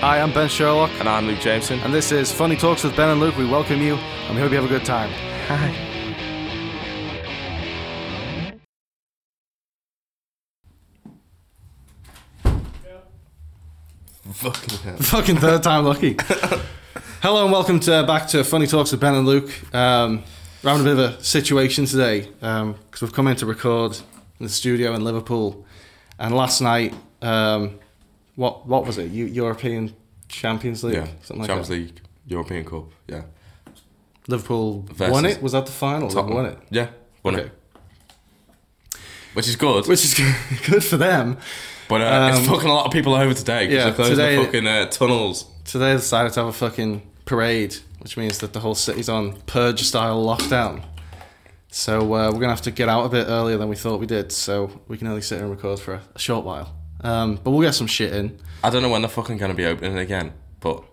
Hi, I'm Ben Sherlock, And I'm Luke Jameson. and this is Funny Talks with Ben and Luke. We welcome you, and we hope you have a good time. Hi. Fucking hell. Fucking third time lucky. Hello and welcome to back to Funny Talks with Ben and Luke. Um, we're having a bit of a situation today because we've come in to record in the studio in Liverpool, and last night, um, what what was it? Eu- European Champions League, Yeah. something like Champions that. League, European Cup. Yeah. Liverpool Versus won it. Was that the final? Tottenham. won it. Yeah. Won Okay. it. Which is good. Which is good, good for them. but uh, it's um, fucking a lot of people over today because yeah, they're closing today- the fucking uh, tunnels. Today they decided to have a fucking parade, which means that the whole city's on purge style lockdown. So uh, we're gonna have to get out a bit earlier than we thought we did, so we can only sit and record for a, a short while. Um, but we'll get some shit in. I don't know when they're fucking going to be opening again, but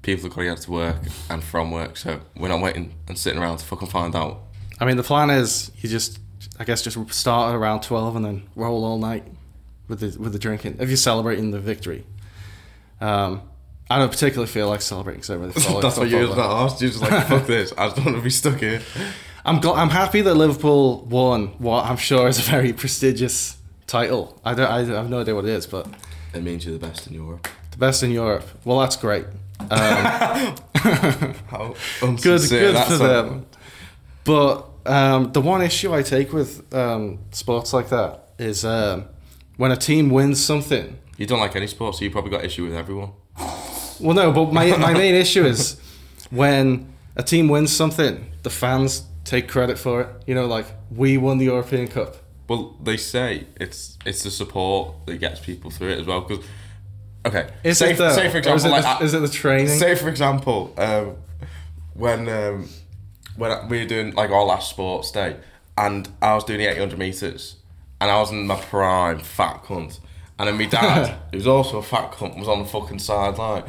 people are gonna get to work and from work, so we're not waiting and sitting around to fucking find out. I mean, the plan is you just, I guess, just start at around twelve and then roll all night with the with the drinking. If you're celebrating the victory, um, I don't particularly feel like celebrating because I really follow That's what you football, was but- not asked. You're just like, fuck this. I just don't want to be stuck here. I'm I'm happy that Liverpool won what I'm sure is a very prestigious title. I don't I have no idea what it is, but It means you're the best in Europe. the best in Europe. Well, that's great. Um, How good, good for them. But um, the one issue I take with um, sports like that is um, when a team wins something. You don't like any sport, so you probably got issue with everyone. Well, no, but my my main issue is when a team wins something, the fans take credit for it. You know, like we won the European Cup. Well, they say it's it's the support that gets people through it as well. Because okay, Is say, it though? say for example, is it, like, the, I- is it the training? say for example, um, when um, when we were doing like our last sports day, and I was doing the eight hundred meters, and I was in my prime fat cunt, and then my dad, who's also a fat cunt, was on the fucking sideline,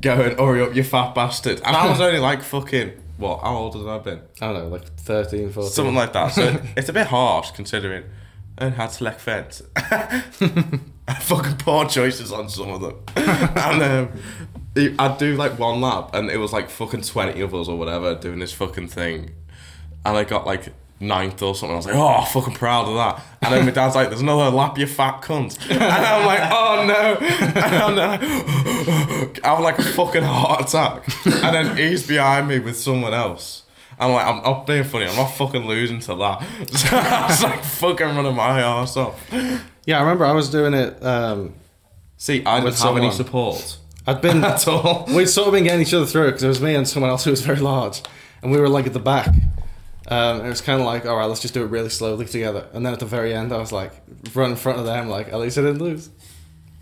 going, "Hurry up, you fat bastard!" And I was only like fucking what? How old had I been? I don't know, like 13, 14. Something like that. So it's a bit harsh considering I had to select fence. fucking poor choices on some of them. and um, I'd do like one lap and it was like fucking 20 of us or whatever doing this fucking thing. And I got like ninth or something. I was like, oh, fucking proud of that. And then my dad's like, there's another lap, you fat cunt. And I'm like, oh no. And I'm, I'm like a fucking heart attack. And then he's behind me with someone else. I'm like, I'm not being funny. I'm not fucking losing to that. So I was like fucking running my ass off. Yeah, I remember I was doing it. Um, See, I didn't have any support I'd been at all. we'd sort of been getting each other through because it was me and someone else who was very large, and we were like at the back. Um, it was kind of like, all right, let's just do it really slowly together. And then at the very end, I was like, run in front of them, like, at least I didn't lose.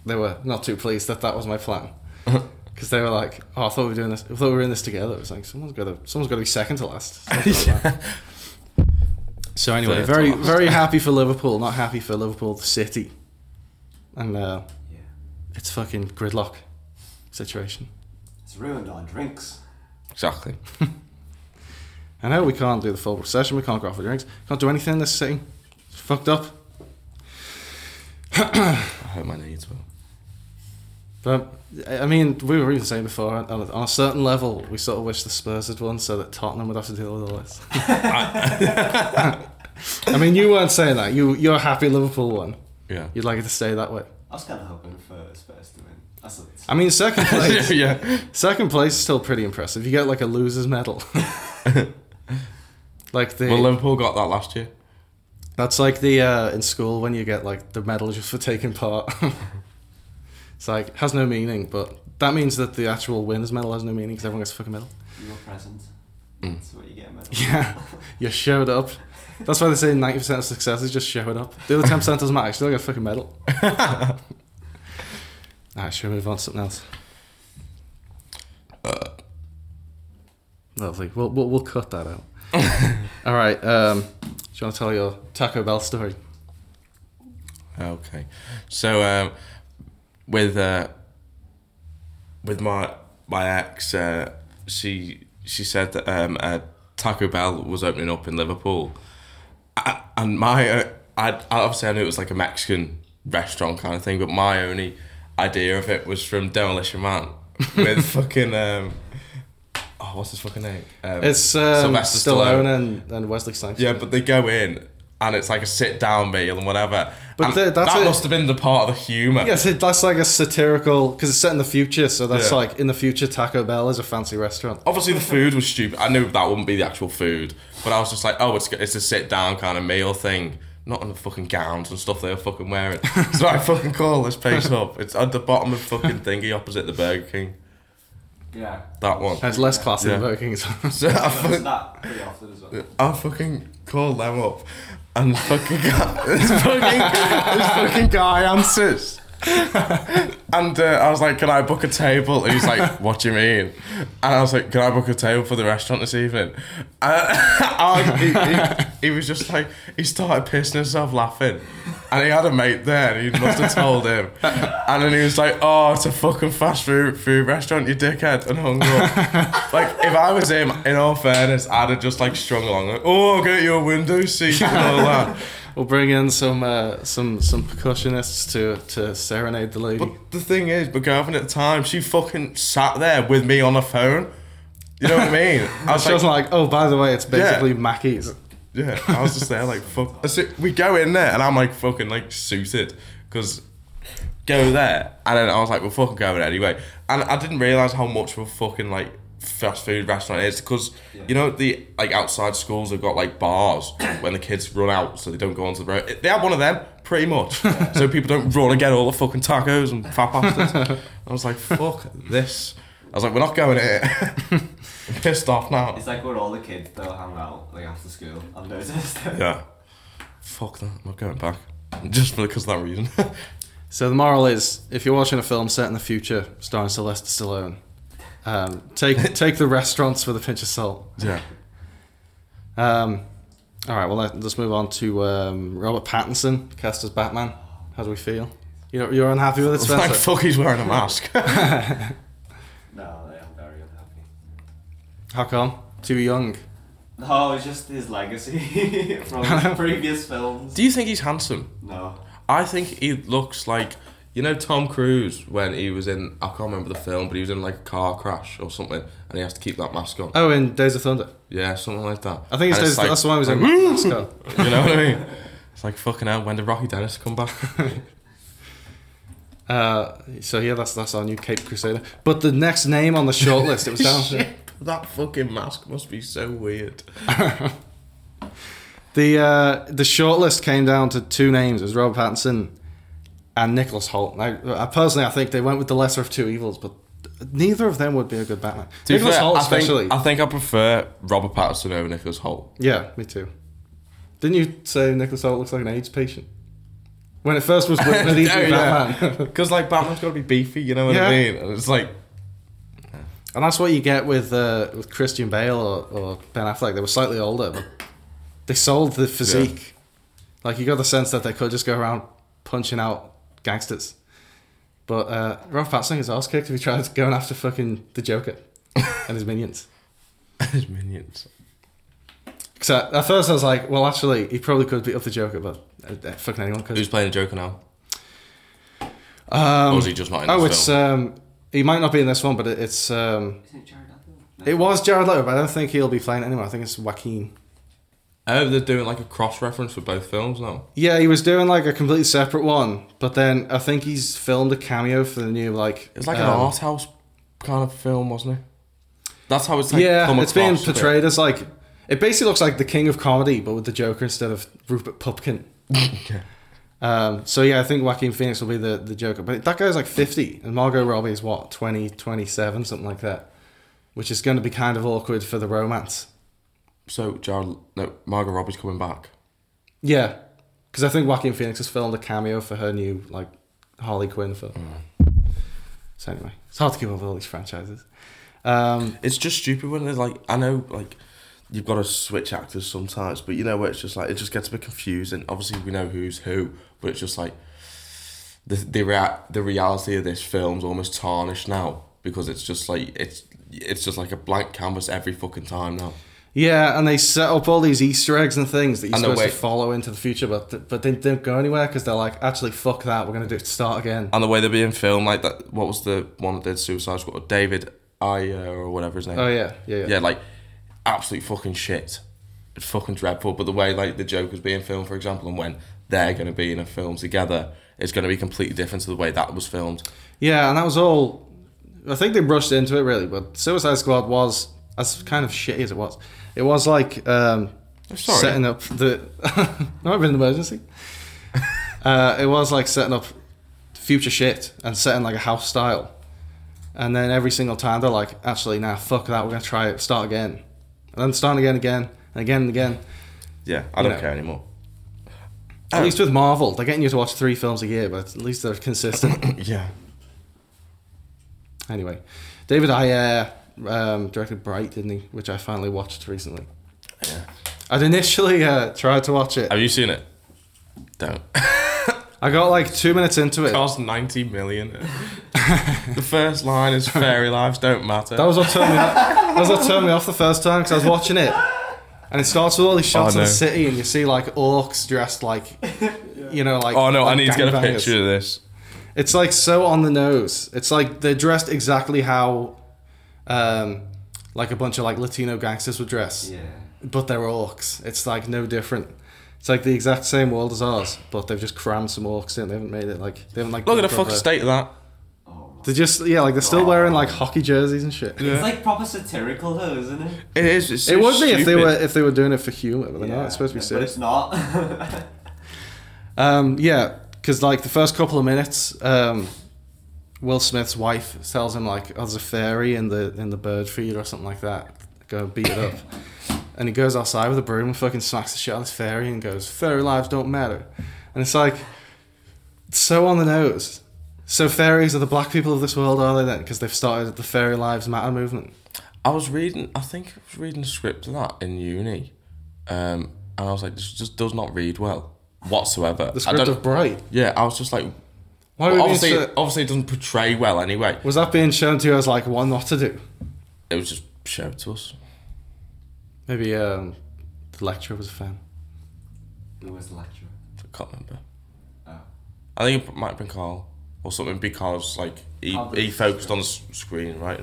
They were not too pleased that that was my plan. Because they were like, "Oh, I thought we were doing this. I thought we were in this together." It was like someone's got to, someone's got to be second to last. Like. So anyway, Third very, very happy for Liverpool. Not happy for Liverpool, the city, and uh, Yeah. it's fucking gridlock situation. It's ruined our drinks. Exactly. I know we can't do the full session. We can't go off for drinks. Can't do anything in this city. It's fucked up. I hope my needs will. But I mean, we were even saying before, on a, certain level, we sort of wish the Spurs had won so that Tottenham would have to deal with all this. I mean, you weren't saying that. You you're a happy Liverpool won. Yeah. You'd like it to stay that way. I was kind of hoping for Spurs to win. That's I mean, second place. yeah. second place is still pretty impressive. You get like a loser's medal. like the Well, Liverpool got that last year. That's like the uh, in school when you get like the medal just for taking part. it's like has no meaning, but that means that the actual winners medal has no meaning because everyone gets a fucking medal. your present. Mm. That's what you get a medal. Yeah, you showed up. That's why they say ninety percent of success is just showing up. The other ten percent doesn't matter. You still get a fucking medal. Alright, should we move on to something else? Lovely. We'll, we'll we'll cut that out. All right. Um, do you want to tell your Taco Bell story? Okay. So um, with uh, with my my ex, uh, she she said that um, uh, Taco Bell was opening up in Liverpool. I, and my uh, I, I obviously I knew it was like a Mexican restaurant kind of thing, but my only idea of it was from Demolition Man with fucking um, oh what's his fucking name? Um, It's um, Sylvester Stallone, Stallone. and, and Wesley Snipes. yeah, but they go in and it's like a sit down meal and whatever. But the- that's that it. must have been the part of the humour. Yes, it, that's like a satirical because it's set in the future. So that's Yeah. like in the future, Taco Bell is a fancy restaurant. Obviously, the food was stupid. I knew that wouldn't be the actual food, but I was just like, oh, it's it's a sit down kind of meal thing, not on the fucking gowns and stuff they were fucking wearing. so I fucking call this place up. It's at the bottom of fucking thingy opposite the Burger King. Yeah. That one. And it's less classy than Yeah. Burger King. So I, Does fucking, that pretty often as well. I fucking called them up, and fucking guy, this fucking this fucking guy answers. And uh, I was like, "Can I book a table?" And he's like, "What do you mean?" And I was like, "Can I book a table for the restaurant this evening?" And I, he, he, he was just like, he started pissing himself laughing, and he had a mate there, and he must have told him. And then he was like, "Oh, it's a fucking fast food food restaurant, you dickhead," and hung up. like if I was him, in all fairness, I'd have just like strung along, like, "Oh, get you a window seat and all that." We'll bring in some uh, some some percussionists to to serenade the lady. But the thing is, girlfriend at the time, she fucking sat there with me on the phone. You know what I mean? I was she was like, like, "Oh, by the way, it's basically Mackey's." yeah, I was just there like, fuck. We go in there and I'm like fucking like suited because go there and then I was like, we're fucking going anyway. And I didn't realize how much of a fucking like fast food restaurant is because you know the like outside schools have got like bars when the kids run out so they don't go onto the road. They have one of them pretty much, so people don't run and get all the fucking tacos and fat bastards. I was like, fuck this. I was like, we're not going here. I'm pissed off now. It's like where all the kids they'll hang out like after school. I've noticed. Yeah. Fuck that. I'm not going back. Just because of that reason. So the moral is, if you're watching a film set in the future starring Sylvester Stallone, um, take take the restaurants with a pinch of salt. yeah. Um, all right, well let, let's move on to um, Robert Pattinson cast as Batman. How do we feel? You're, you're unhappy with it, It's like, fuck, he's wearing a mask. No, I am very unhappy. How come? Too young. No, it's just his legacy from previous films. Do you think he's handsome? No. I think he looks like, you know, Tom Cruise when he was in, I can't remember the film, but he was in like a car crash or something and he has to keep that mask on. Oh, in Days of Thunder. Yeah, something like that. I think it's, Days, like- that's one he was in. like, Mexico. You know what I mean? It's like fucking hell. When did Rocky Dennis come back? Uh, so yeah, that's that's our new Cape Crusader. But the next name on the shortlist, it was down Shit, that fucking mask must be so weird. the uh, the shortlist came down to two names. It was Robert Pattinson and Nicholas Hoult. Now, I personally, I think they went with the lesser of two evils, but neither of them would be a good Batman. To Nicholas fair, Hoult, I think, especially. I think I prefer Robert Pattinson over Nicholas Hoult. yeah, me too. Didn't you say Nicholas Hoult looks like an AIDS patient? When it first was written yeah. Batman. Because like Batman's got to be beefy, you know what Yeah. I mean? And it's like And that's what you get with uh, with Christian Bale or, or Ben Affleck. They were slightly older, but they sold the physique. Like you got the sense that they could just go around punching out gangsters. But uh, Robert Pattinson is ass kicked if he tries going after fucking the Joker and his minions. his minions. So at first I was like, well, actually, he probably could beat up the Joker, but uh, uh, fucking anyone could. Who's playing the Joker now? Um, or is he just not in oh, this it's film? um, he might not be in this one, but it, it's um, Isn't it Jared Leto? it was Jared Leto, but I don't think he'll be playing it anymore. I think it's Joaquin. Oh, they're doing like a cross reference for both films now. Yeah, he was doing like a completely separate one, but then I think he's filmed a cameo for the new like. It's like an um, art house kind of film, wasn't it? That's how it's like. yeah, it's being across a bit. portrayed as like it basically looks like the king of comedy, but with the Joker instead of Rupert Pupkin. Yeah. Um, so yeah, I think Joaquin Phoenix will be the, the Joker, but that guy's like fifty, and Margot Robbie is what 20, 27, something like that, which is going to be kind of awkward for the romance. So Jared, no, Margot Robbie's coming back. Yeah, because I think Joaquin Phoenix has filmed a cameo for her new like Harley Quinn film. So anyway, it's hard to keep up with all these franchises. Um, It's just stupid when there's like I know like you've got to switch actors sometimes, but you know where it's just like it just gets a bit confusing. Obviously, we know who's who, but it's just like the the rea- the reality of this film's almost tarnished now because it's just like it's it's just like a blank canvas every fucking time now. Yeah, and they set up all these Easter eggs and things that you're And supposed way- to follow into the future, but but they don't go anywhere because they're like, actually, fuck that, we're gonna do it to start again. And the way they're being filmed, like that. What was the one that did Suicide Squad? David Ayer or whatever his name. Oh yeah, yeah, yeah. yeah, like absolute fucking shit. It's fucking dreadful. But the way like the Joker's being filmed, for example, and when they're going to be in a film together, is going to be completely different to the way that was filmed. Yeah, and that was all. I think they rushed into it really, but Suicide Squad was as kind of shitty as it was. It was like um, sorry. setting up the. no, I've been an emergency. uh, it was like setting up future shit and setting like a house style, and then every single time they're like, actually, nah, fuck that, we're gonna try it, start again, and then start again, again, and again and again. Yeah, I You don't know. care anymore. At least with Marvel, they're getting you to watch three films a year, but at least they're consistent. Yeah. Anyway, David Ayer um, directed Bright, didn't he? Which I finally watched recently. Yeah. I'd initially uh, tried to watch it. Have you seen it? Don't. I got like two minutes into it. It cost ninety million. the first line is "Fairy lives don't matter." That was what turned me off. That was what turned me off the first time because I was watching it, and it starts with all these shots Oh, of no. the city, and you see like orcs dressed like, you know, like. oh no, I need to get a gangbangers. picture of this. It's like so on the nose. It's like they're dressed exactly how, um, like a bunch of like Latino gangsters would dress. Yeah. but they're orcs. It's like no different. It's like the exact same world as ours, but they've just crammed some orcs in. They haven't made it like they haven't like. Look at the proper- fucking state of that. Oh. They're just yeah, like they're still wearing like hockey jerseys and shit. It's like proper satirical though, isn't it? It is. It's It so would be if they were if they were doing it for humor, but they're not. It's supposed to be serious. But serious. it's not. Um, yeah, because like the first couple of minutes, um, Will Smith's wife tells him like, "Oh, there's a fairy in the in the bird feed or something like that. Go beat it up." and he goes outside with a broom and fucking smacks the shit out of this fairy and goes, "Fairy lives don't matter." And it's like so on the nose. So fairies are the black people of this world, are they then? Because they've started the Fairy Lives Matter movement. I was reading. I think I was reading a script of that in uni, um, and I was like, this just does not read well whatsoever. The I script don't- of Bright. Yeah, I was just like, Why well, would it be obviously, so- obviously, it doesn't portray well anyway. was that being shown to you as like one not to do? It was just shown to us. Maybe um, the lecturer was a fan. Who was the lecturer? I can't remember. Oh. I think it might have been Carl or something because like he, Carl he focused on the screen, right?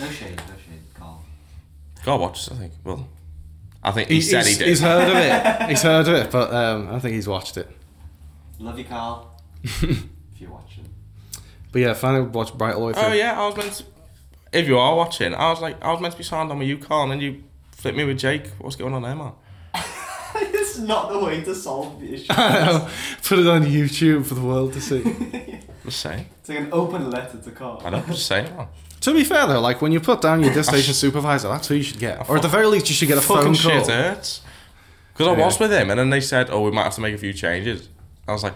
No shade, no shade, Carl. Carl watches, I think. Well, I think he, He- said he he's, did. He's heard of it. He's heard of it, but um, I think he's watched it. Love you, Carl. If you're watching. But yeah, finally watched Bright all the way through. Oh yeah, I was meant to. If you are watching, I was like, I was meant to be signed on with you, Carl, and then you flipped me with Jake. What's going on there, man? it's not the way to solve the issue. I know. Put it on YouTube for the world to see. Just saying. It's like an open letter to Carl. I know. Just saying, man. to be fair though, like when you put down your dissertation supervisor, that's who you should get. Or at the very least, you should get a Fucking phone call. Fucking shit hurts. Because I Yeah. was with him, and then they said, "Oh, we might have to make a few changes." I was like,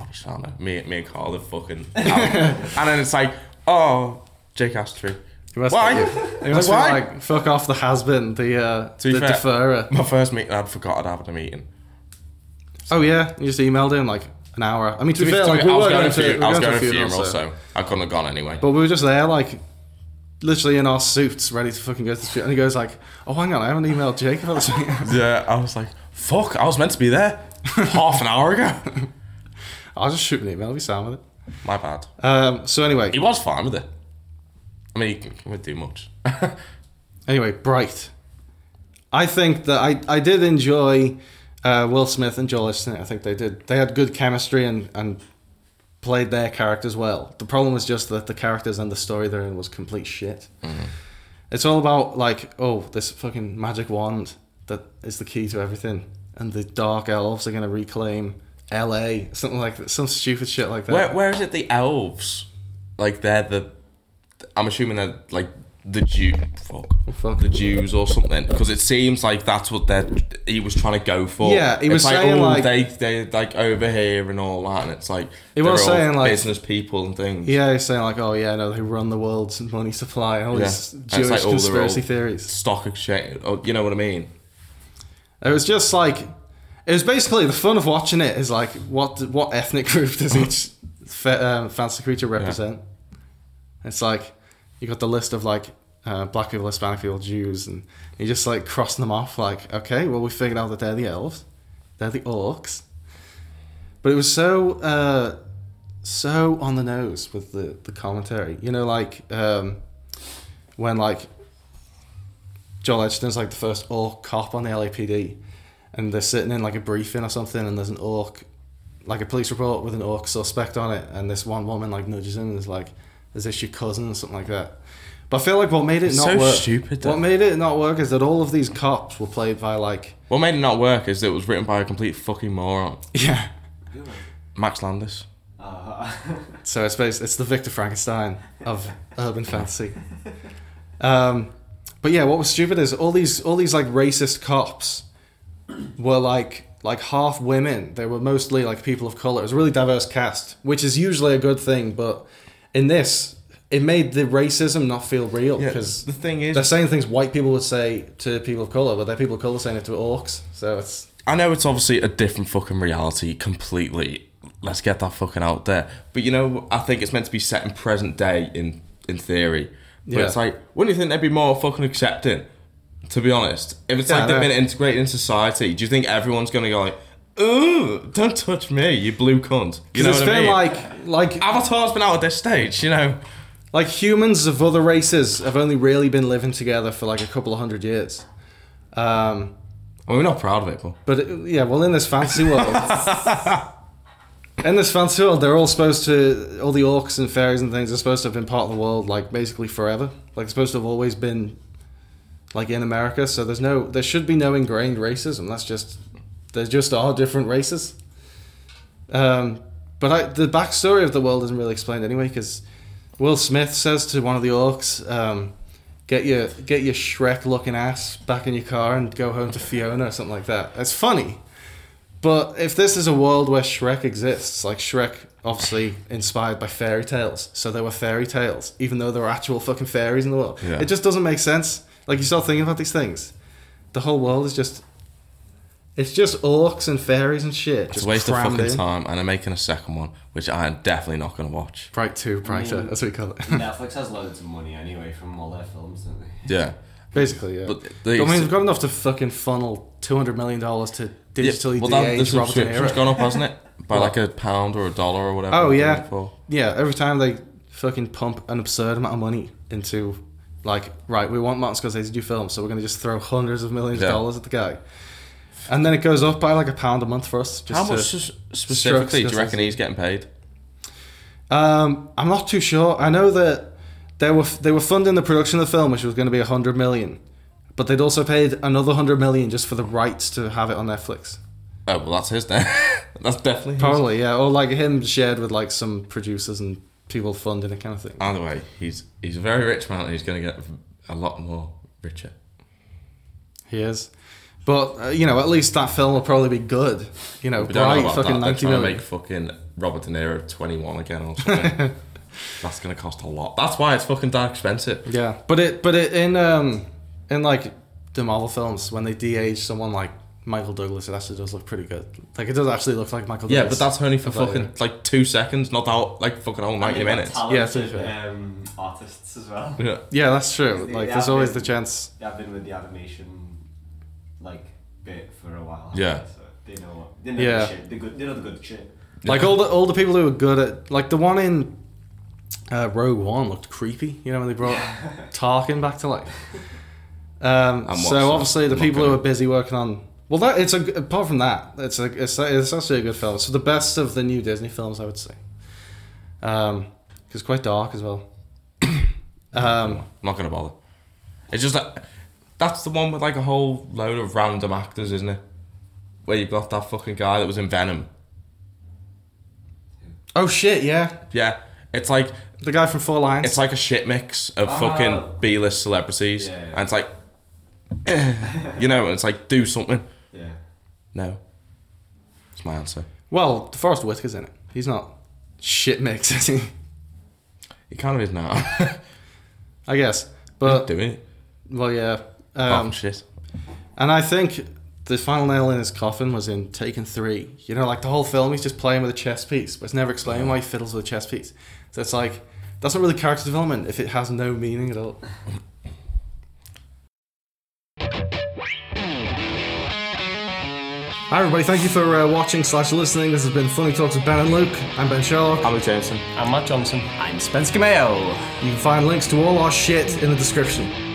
"I'll be signed on." Me, me and Carl are fucking. out. and then it's like, "Oh, Jake Astry." He must Why? Be, he must Like, be why? like, fuck off the has been, the, uh, To be the fair- deferrer. My first meeting, I'd forgot I'd having a meeting. Oh yeah, you just emailed him like an hour. I mean, to, To be be, fair, to like, be- we I was were going going to, to, we I was going going to to a funeral, funeral, so. so I couldn't have gone anyway. But we were just there, like, literally in our suits, ready to fucking go to the street. And he goes like, "Oh, hang on, I haven't emailed Jake about this." yeah, I was like, "Fuck!" I was meant to be there half an hour ago. I'll just shoot an email. I'll be sound with it. My bad. Um, so anyway, He was fine with it. I mean, he c- wouldn't do much. Anyway, Bright. I think that I, I did enjoy uh, Will Smith and Joel Edgerton. I think they did. They had good chemistry and, and played their characters well. The problem was just that the characters and the story they're in was complete shit. It's all about like, oh, this fucking magic wand that is the key to everything, and the dark elves are gonna reclaim L.A. Something like that, some stupid shit like that. Where where is it? The elves, like they're the. I'm assuming they're like the Jew. Fuck. Fuck. The Jews or something, because it seems like that's what they he was trying to go for. Yeah, he was it's like, saying, oh, like- they they like over here and all that, and it's like He they're was all saying, like- business people and things. Yeah, he's saying like, oh yeah, no, they run the world's money supply and all Yeah. these And Jewish like, oh, conspiracy theories. Stock exchange. Oh, you know what I mean? It was just like it was basically the fun of watching it is like what what ethnic group does each fa- um, fantasy creature represent? It's like you got the list of like uh, black people, Hispanic people, Jews, and he just like crossing them off. Like, okay, well, we figured out that they're the elves, they're the orcs. But it was so uh, so on the nose with the the commentary. You know, like um, when like Joel Edgerton's like the first orc cop on the LAPD, and they're sitting in like a briefing or something, and there's an orc, like a police report with an orc suspect on it, and this one woman like nudges him and is like, "Is this your cousin?" or something like that. But I feel like what made it It's not so work. stupid, What though. made it not work is that all of these cops were played by like, What made it not work is that it was written by a complete fucking moron. yeah. Max Landis. Uh, So it's based, it's the Victor Frankenstein of urban fantasy. Um, but yeah, what was stupid is all these all these like racist cops were like like half women. They were mostly like people of color. It was a really diverse cast, which is usually a good thing. But in this, it made the racism not feel real Yeah, because the thing is, they're saying things white people would say to people of color, but they're people of color saying it to orcs. So it's I know it's obviously a different fucking reality completely. Let's get that fucking out there. But you know, I think it's meant to be set in present day in in theory. But Yeah. it's like, wouldn't you think they'd be more fucking accepting? To be honest, if it's Yeah, like they've been integrated in society, do you think everyone's gonna go like, "Ooh, don't touch me, you blue cunt"? You know it's what I been mean? like like Avatar's been out at this stage, you know. Like humans of other races have only really been living together for like a couple of hundred years. Um, Well, we're not proud of it, but but it- yeah, well, in this fantasy world, in this fantasy world, they're all supposed to, all the orcs and fairies and things are supposed to have been part of the world like basically forever. Like supposed to have always been like in America. So there's no, there should be no ingrained racism. That's just, there just are different races. Um, but I, the backstory of the world isn't really explained anyway because Will Smith says to one of the orcs, um, "Get your get your Shrek looking ass back in your car and go home to Fiona or something like that." It's funny, but if this is a world where Shrek exists, like Shrek, obviously inspired by fairy tales, so there were fairy tales, even though there were actual fucking fairies in the world. Yeah. It just doesn't make sense. Like you start thinking about these things, the whole world is just. It's just orcs and fairies and shit. it's just a waste of fucking in. time. And they're making a second one, which I am definitely not gonna watch. Bright two, brighter. mean- that's what we call it. Netflix has loads of money anyway from all their films, don't they? Yeah, Basically, yeah. but I mean, we've got enough to fucking funnel two hundred million dollars to digitally yeah, well, that, the de-age Robert De Niro. gone up, hasn't it? By like a pound or a dollar or whatever. Oh, yeah. doing it for. Yeah, every time they fucking pump an absurd amount of money into, like, right, we want Martin Scorsese to do films, so we're gonna just throw hundreds of millions Yeah. of dollars at the guy, and then it goes up by like a pound a month for us. Just How much specifically do you reckon he's getting paid? Um, I'm not too sure. I know that they were they were funding the production of the film, which was going to be a hundred million, but they'd also paid another hundred million just for the rights to have it on Netflix. Oh well, that's his then. that's definitely his. Probably, yeah, or like him shared with like some producers and people funding it kind of thing. Either way, he's he's a very rich man and he's going to get a lot more richer. He is, but uh, you know, at least that film will probably be good. You know, We don't know bright about fucking that. Ninety trying to million. make fucking Robert De Niro 21 again or something. that's going to cost a lot. That's why it's fucking that expensive. Yeah, but it but it in um in like the Marvel films when they de-age someone like Michael Douglas, it actually does look pretty good. Like it does actually look like Michael. Yeah, Douglas. but that's only for About, fucking like two seconds, not the whole, like fucking whole 90 minutes. Yeah, to be um, artists as well. Yeah. Yeah, that's true. They- Like they there's always been- the chance. They've been with the animation like bit for a while. Yeah. So they know what they know Yeah. the shit. They good they know the good shit. Like all the all the people who are good at like the one in uh, Rogue One looked creepy. You know when they brought Tarkin back to life. Um, so obviously the people who gonna- are busy working on well that it's a apart from that it's a it's, it's actually a good film. So the best of the new Disney films I would say. Um, 'cause it's quite dark as well. um, I'm not going to bother. It's just that that's the one with like a whole load of random actors, isn't it? Where you've got that fucking guy that was in Venom. oh shit, yeah, Yeah. It's like the guy from Four Lions. it's like a shit mix of Ah. fucking B list celebrities. Yeah, yeah. And it's like you know, it's like do something. No. That's my answer. well, DeForest Whitaker's in it. He's not shit mix, is he? He kind of is now. I guess, but doing it. well, yeah. Um, from shit. And I think the final nail in his coffin was in Taken Three. You know, like the whole film, he's just playing with a chess piece, but it's never explained why he fiddles with a chess piece. So it's like that's not really character development if it has no meaning at all. Hi, everybody. Thank you for uh, watching slash listening. This has been Funny Talks with Ben and Luke. I'm Ben Sherlock. I'm Luke Jameson. I'm Matt Johnson. I'm Spence Mayo. You can find links to all our shit in the description.